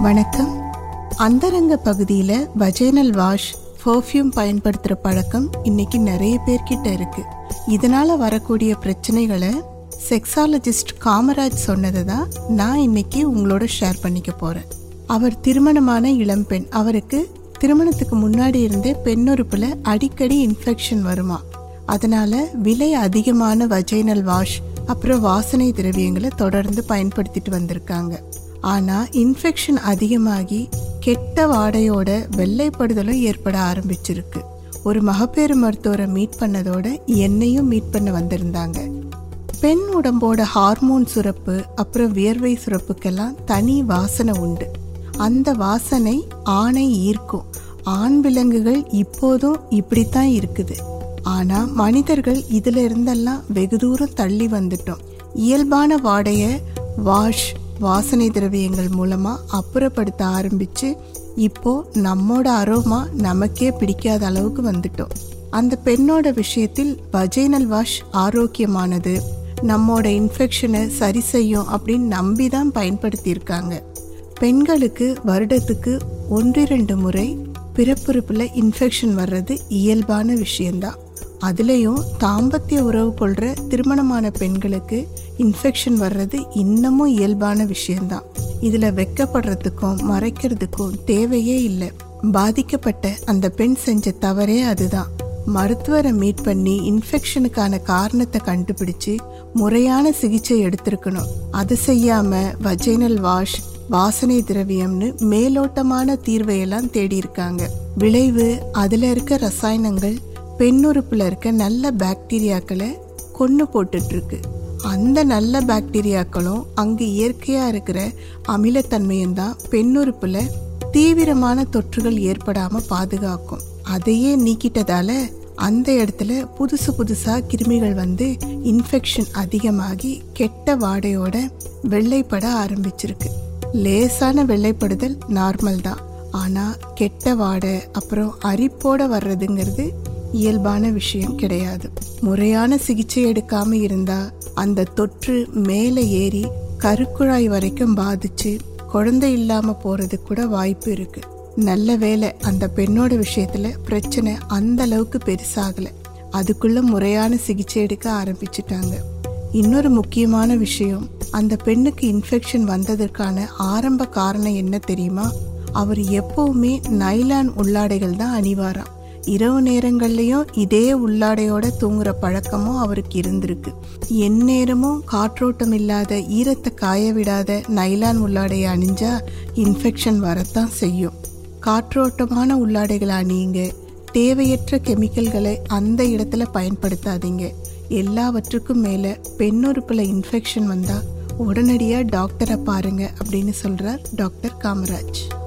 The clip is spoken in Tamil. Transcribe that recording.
வணக்கம். அந்தரங்க பகுதியில் வஜைனல் வாஷ் பர்ஃப்யூம் பயன்படுத்துகிற பழக்கம் இன்னைக்கு நிறைய பேர்கிட்ட இருக்கு. இதனால வரக்கூடிய பிரச்சனைகளை செக்ஸாலஜிஸ்ட் காமராஜ் சொன்னதை தான் நான் இன்னைக்கு உங்களோட ஷேர் பண்ணிக்க போறேன். அவர் திருமணமான இளம்பெண் அவருக்கு திருமணத்துக்கு முன்னாடி இருந்தே பெண்ணுறுப்பில் அடிக்கடி இன்ஃபெக்ஷன் வருமா? அதனால விலை அதிகமான வஜைனல் வாஷ் அப்புறம் வாசனை திரவியங்களை தொடர்ந்து பயன்படுத்திட்டு வந்திருக்காங்க. ஆனால் இன்ஃபெக்ஷன் அதிகமாகி கெட்ட வாடையோட வெள்ளைப்படுதலும் ஏற்பட ஆரம்பிச்சிருக்கு. ஒரு மகப்பேறு மருத்துவரை மீட் பண்ணதோட என்னையும் மீட் பண்ண வந்திருந்தாங்க. பெண் உடம்போட ஹார்மோன் சுரப்பு அப்புறம் வியர்வை சுரப்புக்கெல்லாம் தனி வாசனை உண்டு. அந்த வாசனை ஆணை ஈர்க்கும். ஆண் விலங்குகள் இப்போதும் இப்படித்தான் இருக்குது. ஆனால் மனிதர்கள் இதுல இருந்தெல்லாம் வெகு தூரம் தள்ளி வந்துட்டோம். இயல்பான வாடையை வாஷ் வாசனை திரவியங்கள் மூலமாக அப்புறப்படுத்த ஆரம்பித்து இப்போ நம்மோட அரோமா நமக்கே பிடிக்காத அளவுக்கு வந்துட்டோம். அந்த பெண்ணோட விஷயத்தில் வஜைனல் வாஷ் ஆரோக்கியமானது நம்மோட இன்ஃபெக்ஷனை சரி செய்யும் அப்படின்னு நம்பி தான் பயன்படுத்தியிருக்காங்க. பெண்களுக்கு வருடத்துக்கு ஒன்றிரண்டு முறை பிறப்புறுப்பில் இன்ஃபெக்ஷன் வர்றது இயல்பான விஷயந்தான் அதுலேயும் தாம்பத்திய உறவு கொள்கிற திருமணமான பெண்களுக்கு இன்ஃபெக்ஷன் வர்றது இன்னமும் இயல்பான விஷயம்தான். இதில் வெக்கப்படுறதுக்கும் மறைக்கிறதுக்கும் தேவையே இல்லை. பாதிக்கப்பட்ட அந்த பெண் செஞ்ச தவறே அதுதான். மருத்துவரை மீட் பண்ணி இன்ஃபெக்ஷனுக்கான காரணத்தை கண்டுபிடிச்சு முறையான சிகிச்சை எடுத்திருக்கணும். அது செய்யாம வஜைனல் வாஷ் வாசனை திரவியம்னு மேலோட்டமான தீர்வையெல்லாம் தேடி இருக்காங்க விளைவு அதுல இருக்க ரசாயனங்கள் பெண்ணுறுப்பில் இருக்க நல்ல பாக்டீரியாக்களை கொன்று போட்டுட்ருக்கு. அந்த நல்ல பாக்டீரியாக்களும் அங்கே இயற்கையாக இருக்கிற அமிலத்தன்மையும் தான் பெண்ணுறுப்பில் தீவிரமான தொற்றுகள் ஏற்படாமல் பாதுகாக்கும். அதையே நீக்கிட்டதால அந்த இடத்துல புதுசு புதுசாக கிருமிகள் வந்து இன்ஃபெக்ஷன் அதிகமாகி கெட்ட வாடையோட வெள்ளைப்பட ஆரம்பிச்சிருக்கு. லேசான வெள்ளைப்படுதல் நார்மல் தான். ஆனால் கெட்ட வாடை அப்புறம் அரிப்போட வர்றதுங்கிறது இயல்பான விஷயம் கிடையாது. முறையான சிகிச்சை எடுக்காம இருந்தா அந்த தொற்று மேலே ஏறி கருக்குழாய் வரைக்கும் பாதிச்சு குழந்தை இல்லாம போறது கூட வாய்ப்பு இருக்கு. நல்ல வேலை அந்த பெண்ணோட விஷயத்துல பிரச்சனை அந்த அளவுக்கு பெருசாகல. அதுக்குள்ள முறையான சிகிச்சை எடுக்க ஆரம்பிச்சிட்டாங்க. இன்னொரு முக்கியமான விஷயம் அந்த பெண்ணுக்கு இன்ஃபெக்ஷன் வந்ததற்கான ஆரம்ப காரணம் என்ன தெரியுமா? அவர் எப்பவுமே நைலான் உள்ளாடைகள் தான் அணிவாராம். இரவு நேரங்கள்லேயும் இதே உள்ளாடையோட தூங்குற பழக்கமும் அவருக்கு இருந்திருக்கு. எந்நேரமும் காற்றோட்டம் இல்லாத ஈரத்தை காய விடாத நைலான் உள்ளாடையை அணிஞ்சா இன்ஃபெக்ஷன் வரத்தான் செய்யும். காற்றோட்டமான உள்ளாடைகளை அணியுங்க தேவையற்ற கெமிக்கல்களை அந்த இடத்துல பயன்படுத்தாதீங்க. எல்லாவற்றுக்கும் மேலே பெண்ணுறுப்பில் இன்ஃபெக்ஷன் வந்தால் உடனடியாக டாக்டரை பாருங்க அப்படின்னு சொல்கிறார் டாக்டர் காமராஜ்.